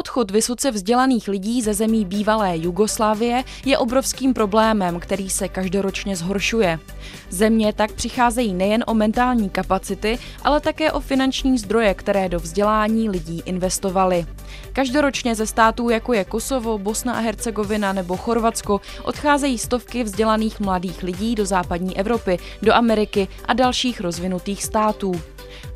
Odchod vysoce vzdělaných lidí ze zemí bývalé Jugoslávie je obrovským problémem, který se každoročně zhoršuje. Země tak přicházejí nejen o mentální kapacity, ale také o finanční zdroje, které do vzdělání lidí investovali. Každoročně ze států, jako je Kosovo, Bosna a Hercegovina nebo Chorvatsko, odcházejí stovky vzdělaných mladých lidí do západní Evropy, do Ameriky a dalších rozvinutých států.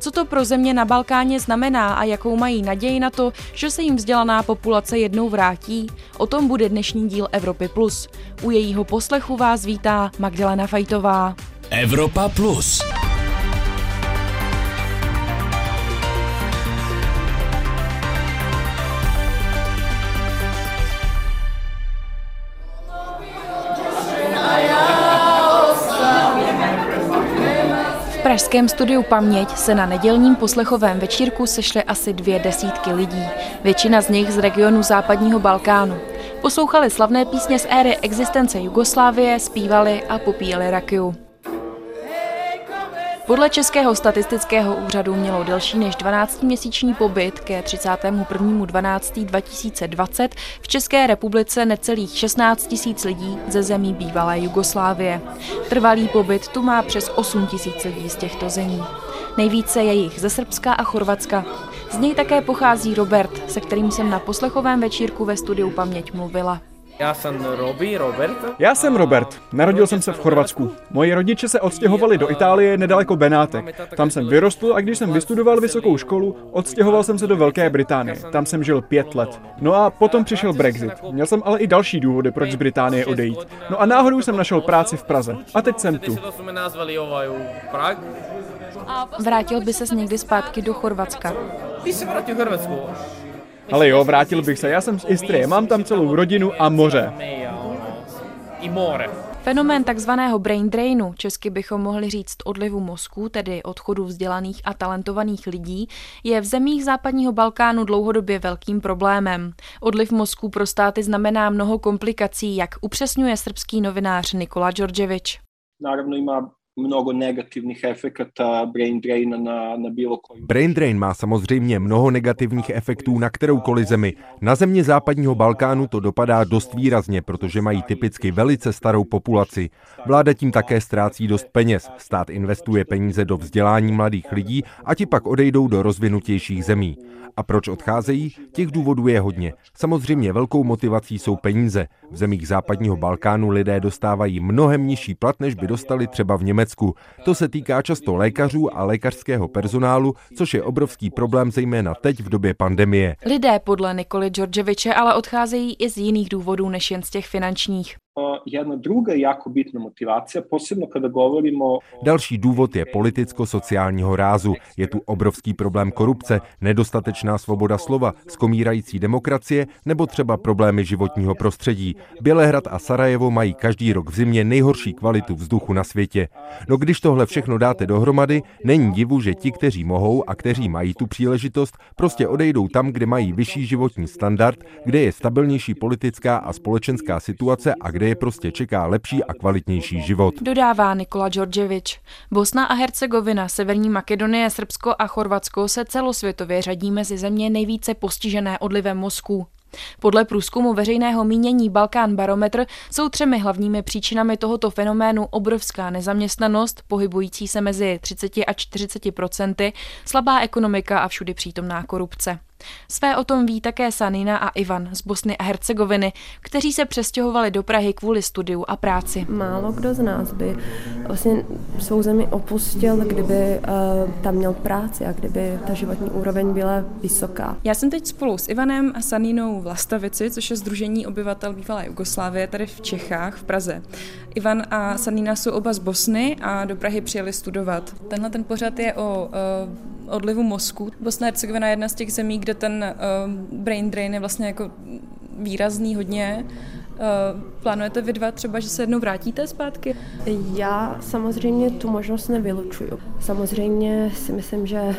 Co to pro země na Balkáně znamená a jakou mají naději na to, že se jim vzdělaná populace jednou vrátí? O tom bude dnešní díl Evropy Plus. U jejího poslechu vás vítá Magdalena Fajtová. Evropa Plus. Pražském studiu Paměť se na nedělním poslechovém večírku sešly asi dvě desítky lidí, většina z nich z regionu západního Balkánu. Poslouchali slavné písně z éry existence Jugoslávie, zpívali a popíjeli rakiu. Podle Českého statistického úřadu mělo delší než 12-měsíční pobyt ke 31.12.2020 v České republice necelých 16 tisíc lidí ze zemí bývalé Jugoslávie. Trvalý pobyt tu má přes 8 tisíc lidí z těchto zemí. Nejvíce je jich ze Srbska a Chorvatska. Z něj také pochází Robert, se kterým jsem na poslechovém večírku ve studiu Paměť mluvila. Já jsem Robi, Robert. Já jsem Robert. Narodil jsem se v Chorvatsku. Moji rodiče se odstěhovali do Itálie nedaleko Benátek. Tam jsem vyrostl a když jsem vystudoval vysokou školu, odstěhoval jsem se do Velké Británie. Tam jsem žil pět let. No a potom přišel Brexit. Měl jsem ale i další důvody, proč z Británie odejít. No a náhodou jsem našel práci v Praze. A teď jsem tu. Vrátil by ses někdy zpátky do Chorvatska? Ty se vrátil do Chorvatsku. Ale jo, vrátil bych se. Já jsem z Istrie, mám tam celou rodinu a moře. I more. Fenomén takzvaného brain drainu, česky bychom mohli říct odlivu mozku, tedy odchodu vzdělaných a talentovaných lidí, je v zemích západního Balkánu dlouhodobě velkým problémem. Odliv mozku pro státy znamená mnoho komplikací, jak upřesňuje srbský novinář Nikola Đorđević. Naravno ima mnogo negativních efekata brain draina na, na bilo. Brain drain má samozřejmě mnoho negativních efektů na kteroukoliv zemi. Na země západního Balkánu to dopadá dost výrazně, protože mají typicky velice starou populaci. Vláda tím také ztrácí dost peněz. Stát investuje peníze do vzdělání mladých lidí a ti pak odejdou do rozvinutějších zemí. A proč odcházejí? Těch důvodů je hodně. Samozřejmě velkou motivací jsou peníze. V zemích západního Balkánu lidé dostávají mnohem nižší plat, než by dostali třeba v Německu. To se týká často lékařů a lékařského personálu, což je obrovský problém zejména teď v době pandemie. Lidé podle Nikoli Đorđeviče ale odcházejí i z jiných důvodů než jen z těch finančních. Jedna druga jako bitna motivace, posebno kada govorimo... Další důvod je politicko-sociálního rázu. Je tu obrovský problém korupce, nedostatečná svoboda slova, skomírající demokracie nebo třeba problémy životního prostředí. Bělehrad a Sarajevo mají každý rok v zimě nejhorší kvalitu vzduchu na světě. No když tohle všechno dáte dohromady, není divu, že ti, kteří mohou a kteří mají tu příležitost, prostě odejdou tam, kde mají vyšší životní standard, kde je stabilnější politická a společenská situace a kde je prostě čeká lepší a kvalitnější život. Dodává Nikola Đorđević. Bosna a Hercegovina, Severní Makedonie, Srbsko a Chorvatsko se celosvětově řadí mezi země nejvíce postižené odlivem mozků. Podle průzkumu veřejného mínění Balkán Barometr jsou třemi hlavními příčinami tohoto fenoménu obrovská nezaměstnanost, pohybující se mezi 30 a 40 procenty, slabá ekonomika a všudy přítomná korupce. Své o tom ví také Sanina a Ivan z Bosny a Hercegoviny, kteří se přestěhovali do Prahy kvůli studiu a práci. Málo kdo z nás by vlastně svou zemi opustil, kdyby uh, tam měl práci a kdyby ta životní úroveň byla vysoká. Já jsem teď spolu s Ivanem a Saninou v Lastavici, což je Združení obyvatel bývalé Jugoslávie, tady v Čechách, v Praze. Ivan a Sanina jsou oba z Bosny a do Prahy přijeli studovat. Tenhle ten pořad je o uh, odlivu mozku. Bosna a Hercegovina je jedna z těch zemí, kde ten uh, brain drain je vlastně jako výrazný hodně. Plánujete vy dva třeba, že se jednou vrátíte zpátky? Já samozřejmě tu možnost nevylučuju. Samozřejmě si myslím, že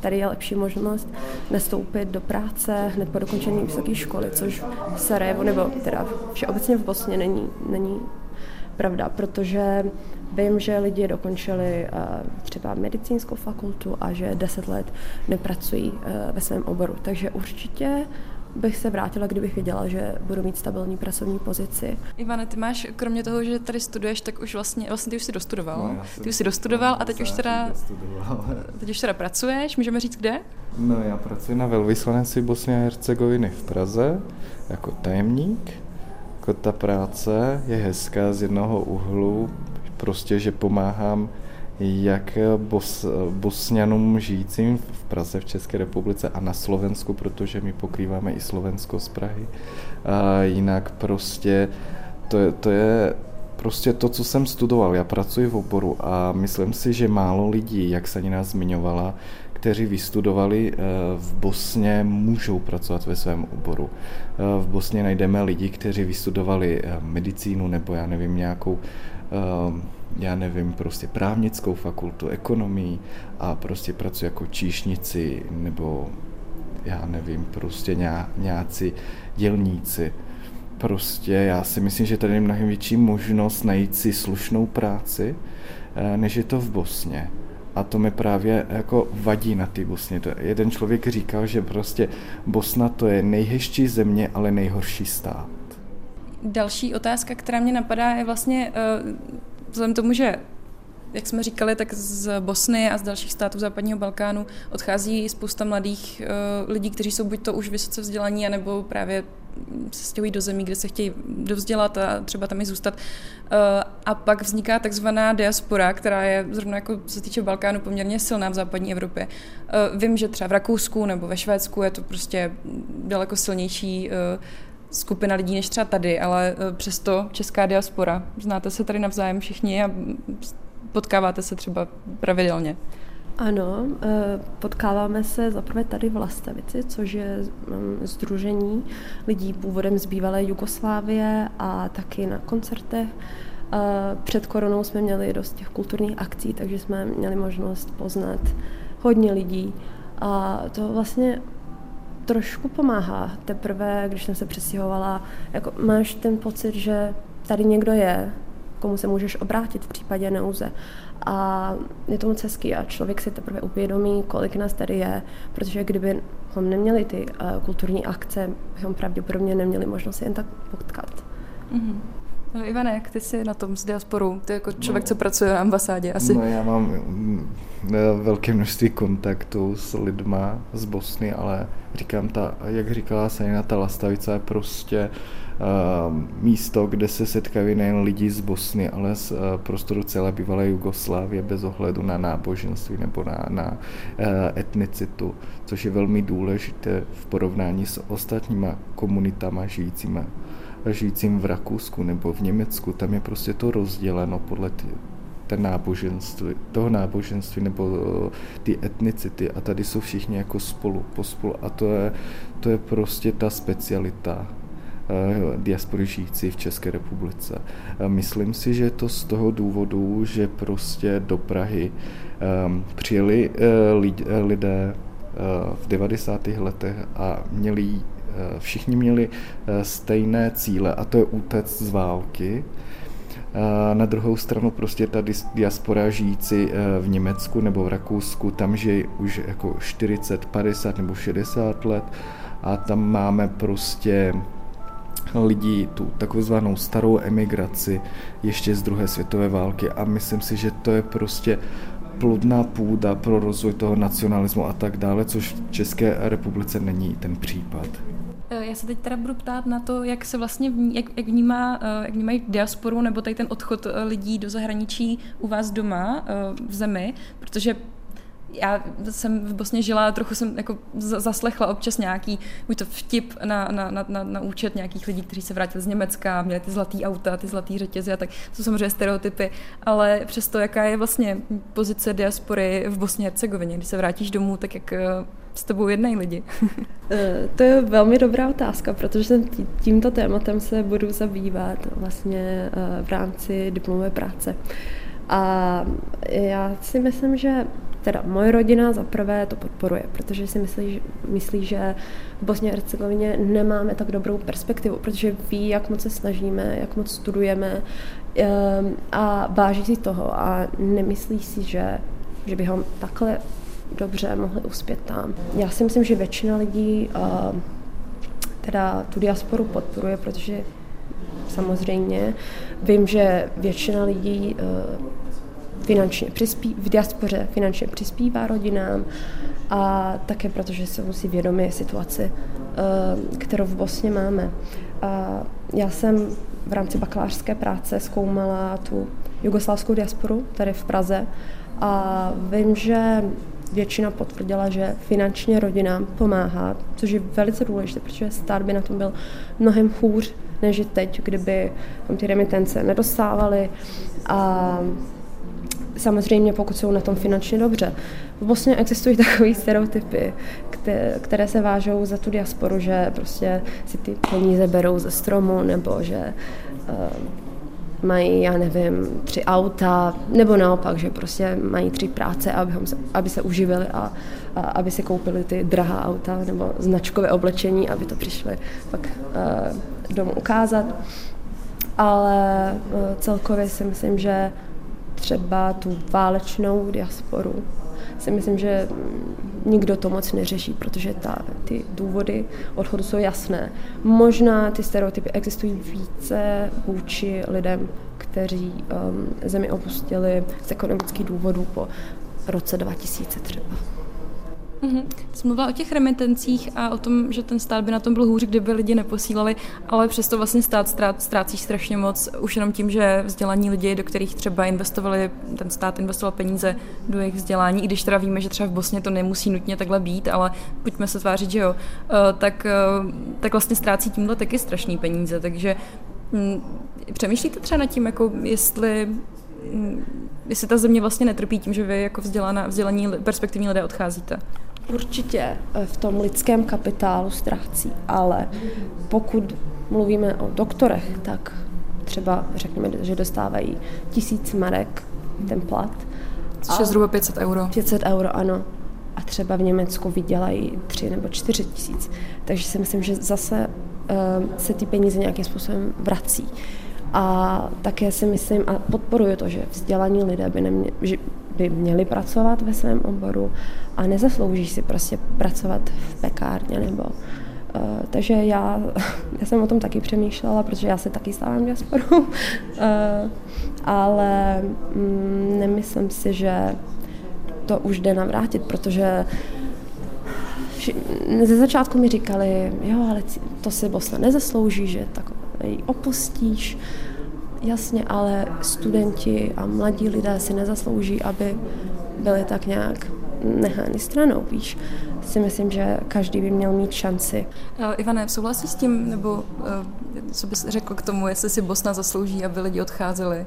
tady je lepší možnost nastoupit do práce hned po dokončení vysoké školy, což v Sarajevo nebo teda všeobecně v Bosně není, není pravda, protože vím, že lidi dokončili uh, třeba medicínskou fakultu a že deset let nepracují uh, ve svém oboru. Takže určitě bych se vrátila, kdybych věděla, že budu mít stabilní pracovní pozici. Ivane, ty máš, kromě toho, že tady studuješ, tak už vlastně, vlastně ty už si dostudoval. No, ty už si dostudoval a teď už teda, teď už teda pracuješ, můžeme říct kde? No, já pracuji na velvyslanectví Bosny a Hercegoviny v Praze jako tajemník. Jako ta práce je hezká z jednoho úhlu, prostě, že pomáhám jak bos, bosňanům žijícím v Praze, v České republice a na Slovensku, protože my pokrýváme i Slovensko z Prahy. A jinak prostě to, je, to je prostě to, co jsem studoval. Já pracuji v oboru a myslím si, že málo lidí, jak se nás zmiňovala, kteří vystudovali eh, v Bosně, můžou pracovat ve svém oboru. Eh, v Bosně najdeme lidi, kteří vystudovali eh, medicínu nebo já nevím, nějakou já nevím, prostě právnickou fakultu, ekonomii a prostě pracuji jako číšnici nebo já nevím, prostě nějací dělníci. Prostě já si myslím, že tady je mnohem větší možnost najít si slušnou práci, než je to v Bosně. A to mi právě jako vadí na té Bosně. To jeden člověk říkal, že prostě Bosna to je nejhezčí země, ale nejhorší stát. Další otázka, která mě napadá, je vlastně uh, vzhledem tomu, že jak jsme říkali, tak z Bosny a z dalších států západního Balkánu odchází spousta mladých uh, lidí, kteří jsou buď to už vysoce vzdělaní, anebo právě se stěhují do zemí, kde se chtějí dovzdělat a třeba tam i zůstat. Uh, a pak vzniká takzvaná diaspora, která je zrovna jako se týče Balkánu poměrně silná v západní Evropě. Uh, vím, že třeba v Rakousku nebo ve Švédsku je to prostě daleko silnější skupina lidí než třeba tady, ale přesto česká diaspora. Znáte se tady navzájem všichni a potkáváte se třeba pravidelně. Ano, eh, potkáváme se zaprvé tady v Lastavici, což je združení mm, lidí původem z bývalé Jugoslávie a taky na koncertech. Eh, před koronou jsme měli dost těch kulturních akcí, takže jsme měli možnost poznat hodně lidí. A to vlastně trošku pomáhá. Teprve, když jsem se přestěhovala, jako máš ten pocit, že tady někdo je, komu se můžeš obrátit v případě nouze. A je to moc hezký a člověk si teprve uvědomí, kolik nás tady je, protože kdyby ho neměli ty uh, kulturní akce, bychom pravděpodobně neměli možnost jen tak potkat. Mm-hmm. No, Ivane, jak ty jsi na tom s diasporou? Ty jako člověk, no, co pracuje na ambasádě asi. No já mám mm, velké množství kontaktů s lidma z Bosny, ale říkám, ta, jak říkala Sajna, ta Lastavica je prostě uh, místo, kde se setkají nejen lidi z Bosny, ale z uh, prostoru celé bývalé Jugoslávie bez ohledu na náboženství nebo na, na uh, etnicitu, což je velmi důležité v porovnání s ostatníma komunitama žijícíma žijícím v Rakousku nebo v Německu, tam je prostě to rozděleno podle ty, ten náboženství, toho náboženství nebo eh, ty etnicity. A tady jsou všichni jako spolu, pospolu. A to je, to je prostě ta specialita diaspory žijící v České republice. Myslím si, že to z toho důvodu, že prostě do Prahy um, přijeli lid, lidé v 90. letech a měli Eh, všichni měli eh, stejné cíle a to je útec z války. Na druhou stranu prostě ta diaspora žijící eh, v Německu nebo v Rakousku, tam žijí už jako 40, 50 nebo 60 let a tam máme prostě lidí, tu takzvanou starou emigraci ještě z druhé světové války a myslím si, že to je prostě plodná půda pro rozvoj toho nacionalismu a tak dále, což v České republice není ten případ. Eh, já se teď teda budu ptát na to, jak se vlastně jak, jak, vnímá, eh, jak vnímají diasporu nebo tady ten odchod eh, lidí do zahraničí u vás doma v zemi, protože já jsem v Bosně žila, trochu jsem jako zaslechla občas nějaký, buď to vtip na, na, na, na, na účet nějakých lidí, kteří se vrátili z Německa, měli ty zlatý auta, ty zlatý řetězy a tak, to jsou samozřejmě stereotypy, ale přesto jaká je vlastně pozice diaspory v Bosně a Hercegovině, když se vrátíš domů, tak jak s tebou jednají lidi? Eh, to je velmi dobrá otázka, protože tímto tématem se budu zabývat vlastně eh, v rámci diplomové práce. A já si myslím, že teda moje rodina za prvé to podporuje, protože si myslí, myslí že v Bosně a Hercegovině nemáme tak dobrou perspektivu, protože ví, jak moc se snažíme, jak moc studujeme ehm, a váží si toho a nemyslí si, že, že bychom takhle dobře mohli uspět tam. Já si myslím, že většina lidí uh, teda tu diasporu podporuje, protože samozřejmě vím, že většina lidí eh, finančně přispí, v diaspoře finančně přispívá rodinám a také protože se musí vědomi situaci, eh, kterou v Bosně máme. A já jsem v rámci bakalářské práce zkoumala tu jugoslávskou diasporu tady v Praze a vím, že většina potvrdila, že finančně rodinám pomáhá, což je velice důležité, protože stát by na tom byl mnohem hůř než teď, kdyby tam ty remitence nedostávaly a samozřejmě pokud jsou na tom finančně dobře. V Bosně existují takové stereotypy, které se vážou za tu diasporu, že prostě si ty peníze berou ze stromu nebo že uh, mají, já nevím, tři auta, nebo naopak, že prostě mají tři práce, aby, se, aby se uživili a, a aby si koupili ty drahá auta nebo značkové oblečení, aby to přišli pak uh, domů ukázat. Ale uh, celkově si myslím, že třeba tu válečnou diasporu si myslím, že nikdo to moc neřeší, protože ta, ty důvody odchodu jsou jasné. Možná ty stereotypy existují více vůči lidem, kteří um, zemi opustili z ekonomických důvodů po roce 2000 třeba. Mm-hmm. Jsi mluvila o těch remitencích a o tom, že ten stát by na tom byl hůř, kdyby lidi neposílali, ale přesto vlastně stát ztrát, ztrácí strašně moc už jenom tím, že vzdělaní lidi, do kterých třeba investovali, ten stát investoval peníze do jejich vzdělání, i když teda víme, že třeba v Bosně to nemusí nutně takhle být, ale pojďme se tvářit, že jo, eh, tak, eh, tak vlastně ztrácí tímhle taky strašný peníze, takže hm, přemýšlíte třeba nad tím, jako jestli hm, jestli ta země vlastně netrpí tím, že vy jako vzdělaná, vzdělaní perspektivní lidé odcházíte? Určitě eh, v tom lidském kapitálu ztrácí, ale pokud mluvíme o doktorech, tak třeba řekněme, že dostávají tisíc marek ten plat. Což je zhruba 500 euro. 500 euro, ano. A třeba v Německu vydělají 3 nebo 4 tisíc. Takže si myslím, že zase uh, se ty peníze nějakým způsobem vrací. A také si myslím, a podporuji to, že vzdělaní lidé by, nemě, že by měli pracovat ve svém oboru a nezaslouží si prostě pracovat v pekárně nebo Uh, takže já, já jsem o tom taky přemýšlela, protože já se taky stávám diasporu, uh, ale mm, nemyslím si, že to už jde navrátit, protože ze začátku mi říkali, jo, ale to si Bosna nezaslouží, že tak ji opustíš. Jasně, ale studenti a mladí lidé si nezaslouží, aby byli tak nějak nechány stranou, víš. Si myslím, že každý by měl mít šanci. Uh, Ivane, souhlasíš s tím, nebo uh, co bys řekl k tomu, jestli si Bosna zaslouží, aby lidi odcházeli?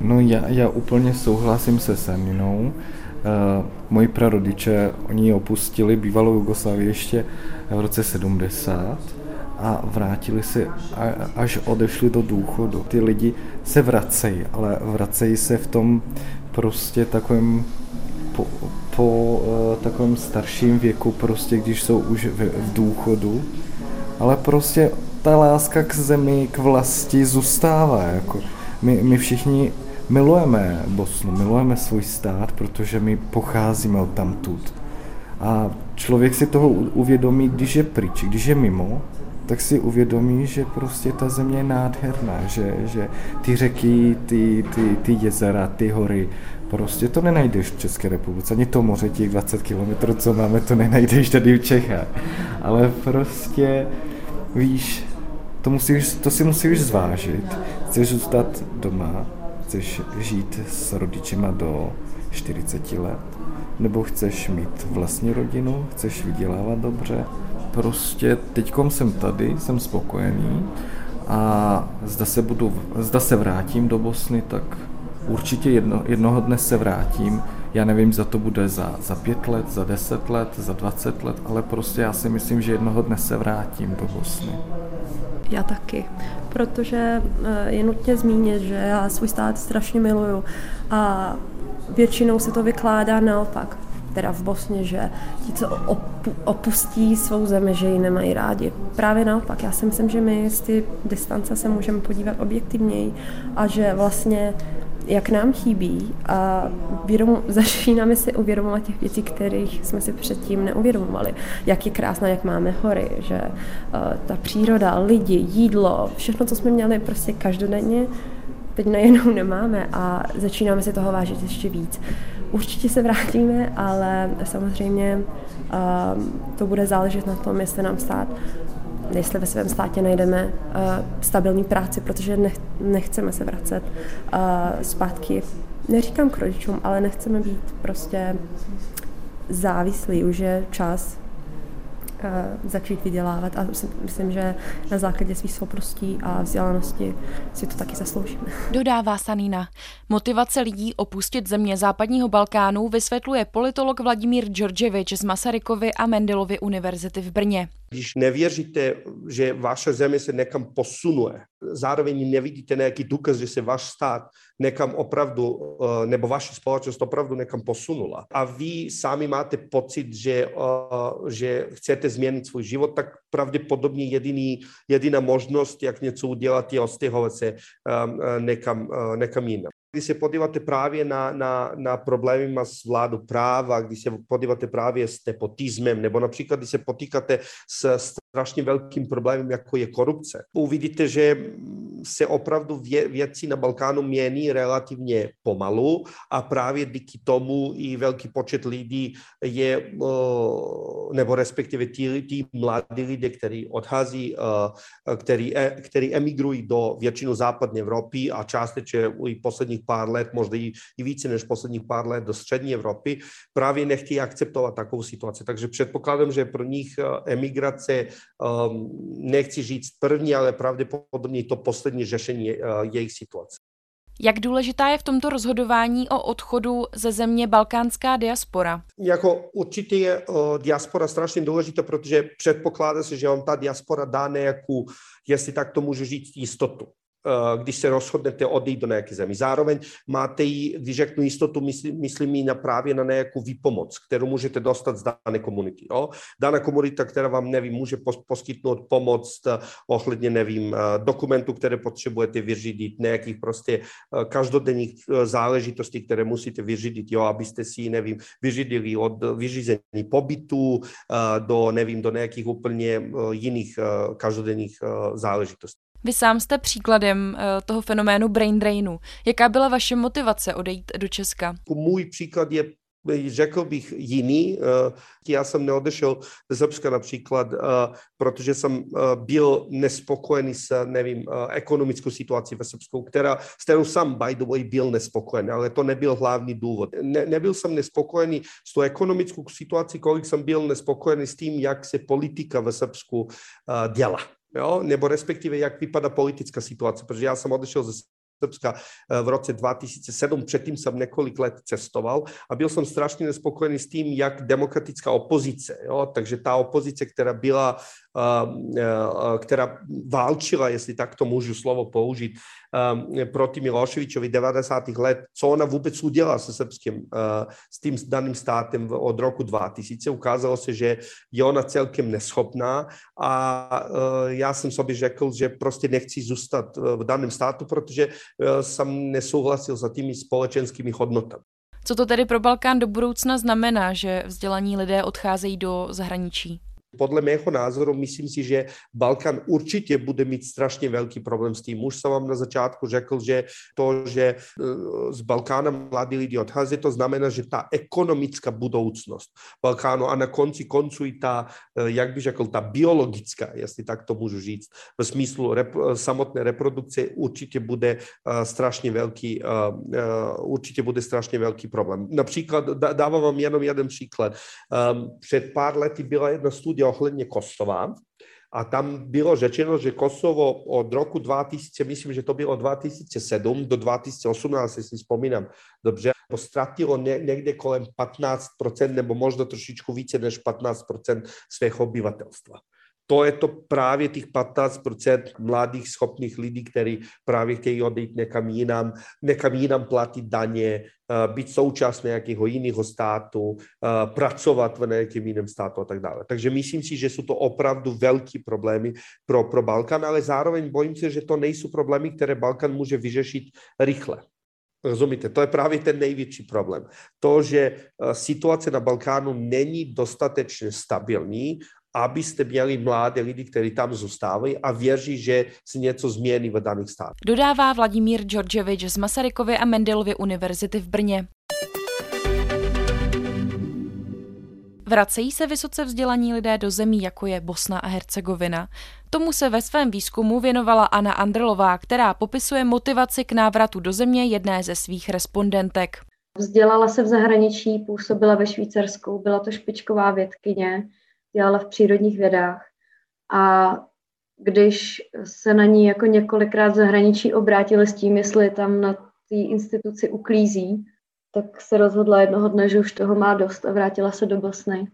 No já, já úplně souhlasím se Seninou. Uh, moji prarodiče, oni opustili bývalou Jugoslávii ještě v roce 70 a vrátili se, až odešli do důchodu. Ty lidi se vracejí, ale vracejí se v tom prostě takovém po, po uh, takovém starším věku, prostě když jsou už v, v důchodu, ale prostě ta láska k zemi, k vlasti zůstává. Jako. My, my všichni milujeme Bosnu, milujeme svůj stát, protože my pocházíme od tamtud. A člověk si toho uvědomí, když je pryč, když je mimo, tak si uvědomí, že prostě ta země je nádherná, že, že ty řeky, ty, ty, ty jezera, ty hory, prostě to nenajdeš v České republice. Ani to moře, těch 20 kilometrů, co máme, to nenajdeš tady v Čechách. Ale prostě, víš, to, musíš, to si musíš zvážit. Chceš zůstat doma, chceš žít s rodičima do 40 let, nebo chceš mít vlastní rodinu, chceš vydělávat dobře, prostě teďkom jsem tady, jsem spokojený a zda se, budu, zda se vrátím do Bosny, tak určitě jedno, jednoho dne se vrátím. Já nevím, za to bude za, za pět let, za deset let, za dvacet let, ale prostě já si myslím, že jednoho dne se vrátím do Bosny. Já taky, protože eh, je nutně zmínit, že já svůj stát strašně miluju a většinou se to vykládá naopak teda v Bosně, že ti, co opustí svou zemi, že ji nemají rádi. Právě naopak, já si myslím, že my z ty distance se můžeme podívat objektivněji a že vlastně jak nám chybí a vědom, začínáme si uvědomovat těch věcí, kterých jsme si předtím neuvědomovali. Jak je krásná, jak máme hory, že uh, ta příroda, lidi, jídlo, všechno, co jsme měli prostě každodenně, teď najednou nemáme a začínáme si toho vážit ještě víc. Určitě se vrátíme, ale samozřejmě uh, to bude záležet na tom, jestli nám stát jestli ve svém státě najdeme uh, stabilní práci, protože nech, nechceme se vracet uh, zpátky, neříkám k rodičům, ale nechceme být prostě závislí, už je čas začít vydělávat a myslím, že na základě svých schopností a vzdělanosti si to taky zasloužíme. Dodává Sanina. Motivace lidí opustit země západního Balkánu vysvětluje politolog Vladimír Džordževič z Masarykovy a Mendelovy univerzity v Brně. Když nevěříte, že vaše země se někam posunuje, zároveň nevidíte nějaký důkaz, že se váš stát někam opravdu, eh, nebo vaši společnost opravdu někam posunula a vy sami máte pocit, že, eh, že chcete změnit svůj život, tak pravděpodobně jediný, jediná možnost, jak něco udělat, je odstěhovat se eh, někam, někam jinam. Když se podíváte právě na, na, na problémy s vládu práva, když se podíváte právě s nepotismem, nebo například, když se potýkáte s strašně velkým problémem, jako je korupce, uvidíte, že se opravdu vě, věci na Balkánu mění relativně pomalu a právě díky tomu i velký počet lidí je, nebo respektive ti, ti mladí lidé, kteří odchází, který, e, který emigrují do většinu západní Evropy a částečně i posledních pár let, možná i, i více než posledních pár let do střední Evropy, právě nechtějí akceptovat takovou situaci. Takže předpokládám, že pro nich emigrace, nechci říct první, ale pravděpodobně to poslední řešení eh, jejich situace. Jak důležitá je v tomto rozhodování o odchodu ze země balkánská diaspora? Jako určitě je uh, diaspora strašně důležitá, protože předpokládá se, že on ta diaspora dá nějakou, jestli tak to můžu říct, jistotu. Eh, když se rozhodnete odejít do nějaké zemi. Zároveň máte ji, když řeknu jistotu, myslím, myslím na právě na nějakou výpomoc, kterou můžete dostat z dané komunity. Jo? Daná komunita, která vám, nevím, může poskytnout pomoc eh, ohledně, nevím, eh, dokumentů, které potřebujete vyřídit, nějakých prostě každodenních záležitostí, které musíte vyřídit, jo, abyste si, nevím, vyřídili od vyřízení pobytu do, nevím, do nějakých úplně jiných každodenních záležitostí. Vy sám jste příkladem eh, toho fenoménu brain drainu. Jaká byla vaše motivace odejít do Česka? Můj příklad je řekl bych jiný. Eh, já jsem neodešel do Srbska například, eh, protože jsem byl nespokojený s, nevím, ekonomickou situací ve Srbsku, která, s kterou jsem, by the way, byl nespokojený, ale to nebyl hlavní důvod. Ne, nebyl jsem nespokojený s tou ekonomickou situací, kolik jsem byl nespokojený s tím, jak se politika ve Srbsku dělá jo? nebo respektive jak vypadá politická situace, protože já jsem odešel ze Srbska eh, v roce 2007, předtím jsem několik let cestoval a byl jsem strašně nespokojený s tím, jak demokratická opozice, jo? takže ta opozice, která byla, která válčila, jestli tak to můžu slovo použít, proti Miloševičovi 90. let, co ona vůbec udělala se srbským, s tím daným státem od roku 2000. Ukázalo se, že je ona celkem neschopná a já jsem sobě řekl, že prostě nechci zůstat v daném státu, protože jsem nesouhlasil za tými společenskými hodnotami. Co to tedy pro Balkán do budoucna znamená, že vzdělaní lidé odcházejí do zahraničí? Podle mého názoru myslím si, že Balkán určitě bude mít strašně velký problém s tím. Už jsem vám na začátku řekl, že to, že e, z Balkána mladí lidi odchází, to znamená, že ta ekonomická budoucnost Balkánu a na konci konců i ta, e, jak bych řekl, ta biologická, jestli tak to můžu říct, v smyslu rep, samotné reprodukce určitě bude strašně velký, určitě bude strašně velký problém. Například, dávám vám jenom jeden příklad. Um, před pár lety byla jedna studie štúdia ohledne Kosova a tam bylo řečeno, že Kosovo od roku 2000, myslím, že to bylo 2007 do 2018, jestli vzpomínám dobře, ztratilo někde kolem 15% nebo možno trošičku více než 15% svého obyvatelstva to je to právě těch 15% mladých schopných lidí, kteří právě chtějí odejít někam jinam, někam jinam platit daně, eh, být součást nějakého jiného státu, eh, pracovat v nějakém jiném státu a tak dále. Takže myslím si, že jsou to opravdu velký problémy pro, pro Balkán, ale zároveň bojím se, že to nejsou problémy, které Balkán může vyřešit rychle. Rozumíte, to je právě ten největší problém. To, že eh, situace na Balkánu není dostatečně stabilní, abyste měli mladé lidi, kteří tam zůstávají a věří, že se něco změní v daných státech. Dodává Vladimír Džordževič z Masarykovy a Mendelovy univerzity v Brně. Vracejí se vysoce vzdělaní lidé do zemí, jako je Bosna a Hercegovina. Tomu se ve svém výzkumu věnovala Anna Andrlová, která popisuje motivaci k návratu do země jedné ze svých respondentek. Vzdělala se v zahraničí, působila ve Švýcarsku, byla to špičková vědkyně, dělala v přírodních vědách. A když se na ní jako několikrát zahraničí obrátili s tím, jestli tam na té instituci uklízí, tak se rozhodla jednoho dne, že už toho má dost a vrátila se do Bosny.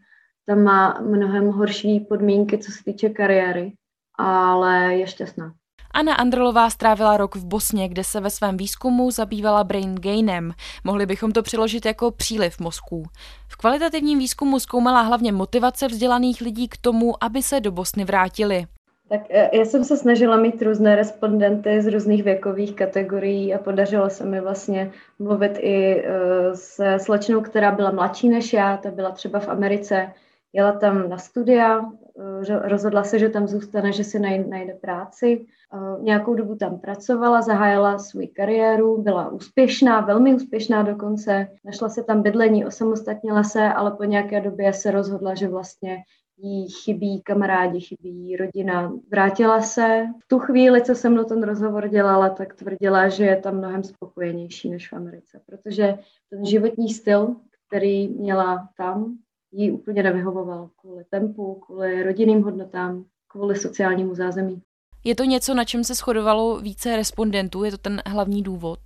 Tam má mnohem horší podmínky, co se týče kariéry, ale je šťastná. Anna Androlová strávila rok v Bosně, kde se ve svém výzkumu zabývala brain gainem. Mohli bychom to přiložit jako příliv mozků. V kvalitativním výzkumu zkoumala hlavně motivace vzdělaných lidí k tomu, aby se do Bosny vrátili. Tak e, já jsem se snažila mít různé respondenty z různých věkových kategorií a podařilo se mi vlastně mluvit i e, se slečnou, která byla mladší než já, ta byla třeba v Americe, jela tam na studia, e, rozhodla se, že tam zůstane, že si najde práci. Nějakou dobu tam pracovala, zahájila svou kariéru, byla úspěšná, velmi úspěšná dokonce. Našla se tam bydlení, osamostatnila se, ale po nějaké době se rozhodla, že vlastně jí chybí kamarádi, chybí rodina. Vrátila se. V tu chvíli, co jsem mnou ten rozhovor dělala, tak tvrdila, že je tam mnohem spokojenější než v Americe, protože ten životní styl, který měla tam, jí úplně nevyhovoval kvůli tempu, kvůli rodinným hodnotám, kvůli sociálnímu zázemí. Je to něco, na čem se shodovalo více respondentů? Je to ten hlavní důvod?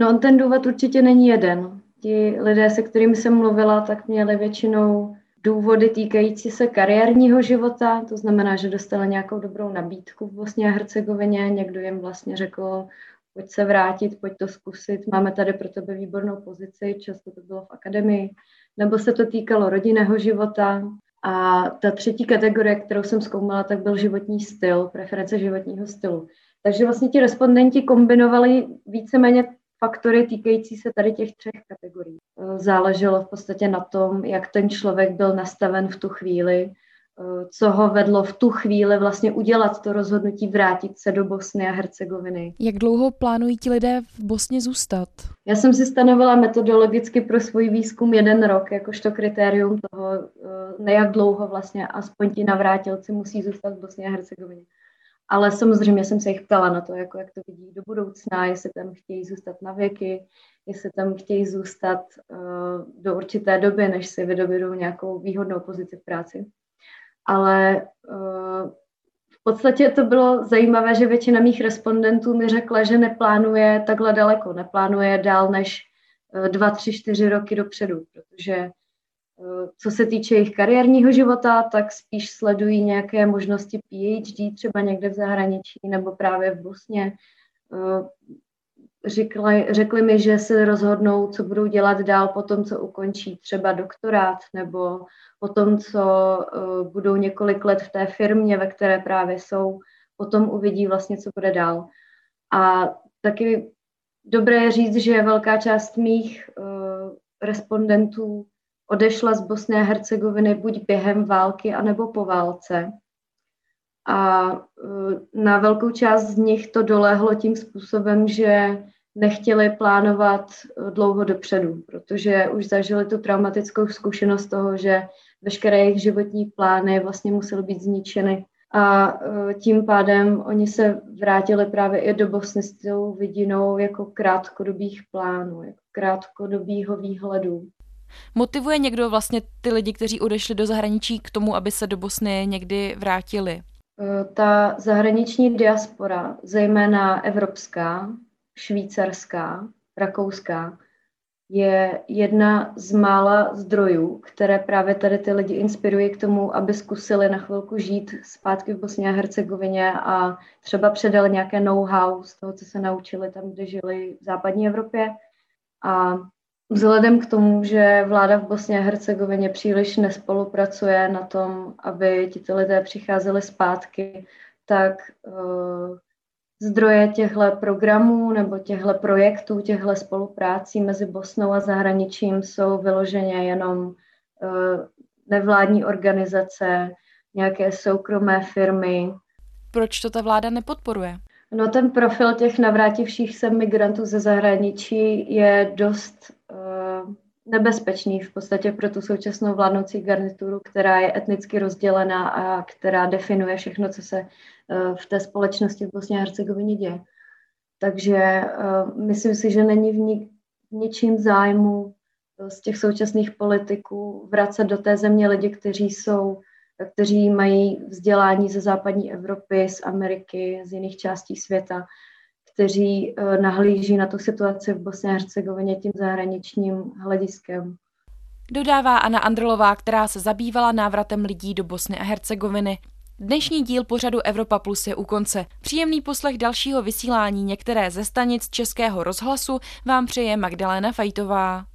No, on ten důvod určitě není jeden. Ti lidé, se kterými jsem mluvila, tak měli většinou důvody týkající se kariérního života, to znamená, že dostala nějakou dobrou nabídku v Bosně a Hercegovině, někdo jim vlastně řekl, pojď se vrátit, pojď to zkusit, máme tady pro tebe výbornou pozici, často to bylo v akademii, nebo se to týkalo rodinného života. A ta třetí kategorie, kterou jsem zkoumala, tak byl životní styl, preference životního stylu. Takže vlastně ti respondenti kombinovali víceméně faktory týkající se tady těch třech kategorií. Záleželo v podstatě na tom, jak ten člověk byl nastaven v tu chvíli, co ho vedlo v tu chvíli vlastně udělat to rozhodnutí vrátit se do Bosny a Hercegoviny. Jak dlouho plánují ti lidé v Bosně zůstat? Já jsem si stanovila metodologicky pro svůj výzkum jeden rok, jakožto kritérium toho, eh, nejak dlouho vlastně aspoň ti navrátilci musí zůstat v Bosně a Hercegovině. Ale samozřejmě jsem se jich ptala na to, jako jak to vidí do budoucna, jestli tam chtějí zůstat na věky, jestli tam chtějí zůstat uh, do určité doby, než si vydobědou nějakou výhodnou pozici v práci. Ale uh, v podstatě to bylo zajímavé, že většina mých respondentů mi řekla, že neplánuje takhle daleko, neplánuje dál než uh, dva, tři, čtyři roky dopředu, protože co se týče jejich kariérního života, tak spíš sledují nějaké možnosti PhD třeba někde v zahraničí nebo právě v Bosně. Řekli, řekli mi, že se rozhodnou, co budou dělat dál po tom, co ukončí třeba doktorát nebo po tom, co budou několik let v té firmě, ve které právě jsou, potom uvidí vlastně, co bude dál. A taky dobré je říct, že velká část mých respondentů odešla z Bosny a Hercegoviny buď během války, anebo po válce. A e, na velkou část z nich to dolehlo tím způsobem, že nechtěli plánovat dlouho dopředu, protože už zažili tu traumatickou zkušenost toho, že veškeré jejich životní plány vlastně musely být zničeny. A e, tím pádem oni se vrátili právě i do Bosny s tou vidinou jako krátkodobých plánů, jako krátkodobýho výhledu. Motivuje někdo vlastně ty lidi, kteří odešli do zahraničí k tomu, aby se do Bosny někdy vrátili? Eh, ta zahraniční diaspora, zejména evropská, švýcarská, rakouská, je jedna z mála zdrojů, které právě tady ty lidi inspirují k tomu, aby zkusili na chvilku žít zpátky v Bosně a Hercegovině a třeba předali nějaké know-how z toho, co se naučili tam, kde žili v západní Evropě. A Vzhledem k tomu, že vláda v Bosně a Hercegovině příliš nespolupracuje na tom, aby tito lidé přicházeli zpátky, tak uh, zdroje těchto programů nebo těchto projektů, těchto spoluprácí mezi Bosnou a zahraničím jsou vyloženě jenom nevládní organizace, nějaké soukromé firmy. Proč to ta vláda nepodporuje? No ten profil těch navrátivších se migrantů ze zahraničí je dost uh, nebezpečný v podstatě pro tu současnou vládnoucí garnituru, která je etnicky rozdělená a která definuje všechno, co se uh, v té společnosti v Bosně a Hercegovině děje. Takže uh, myslím si, že není v, ni- v ničím zájmu z těch současných politiků vracet do té země lidi, kteří jsou kteří mají vzdělání ze západní Evropy, z Ameriky, z jiných částí světa, kteří eh, nahlíží na tu situaci v Bosně a Hercegovině tím zahraničním hlediskem. Dodává Anna Andrlová, která se zabývala návratem lidí do Bosny a Hercegoviny. Dnešní díl pořadu Evropa Plus je u konce. Příjemný poslech dalšího vysílání některé ze stanic Českého rozhlasu vám přeje Magdalena Fajtová.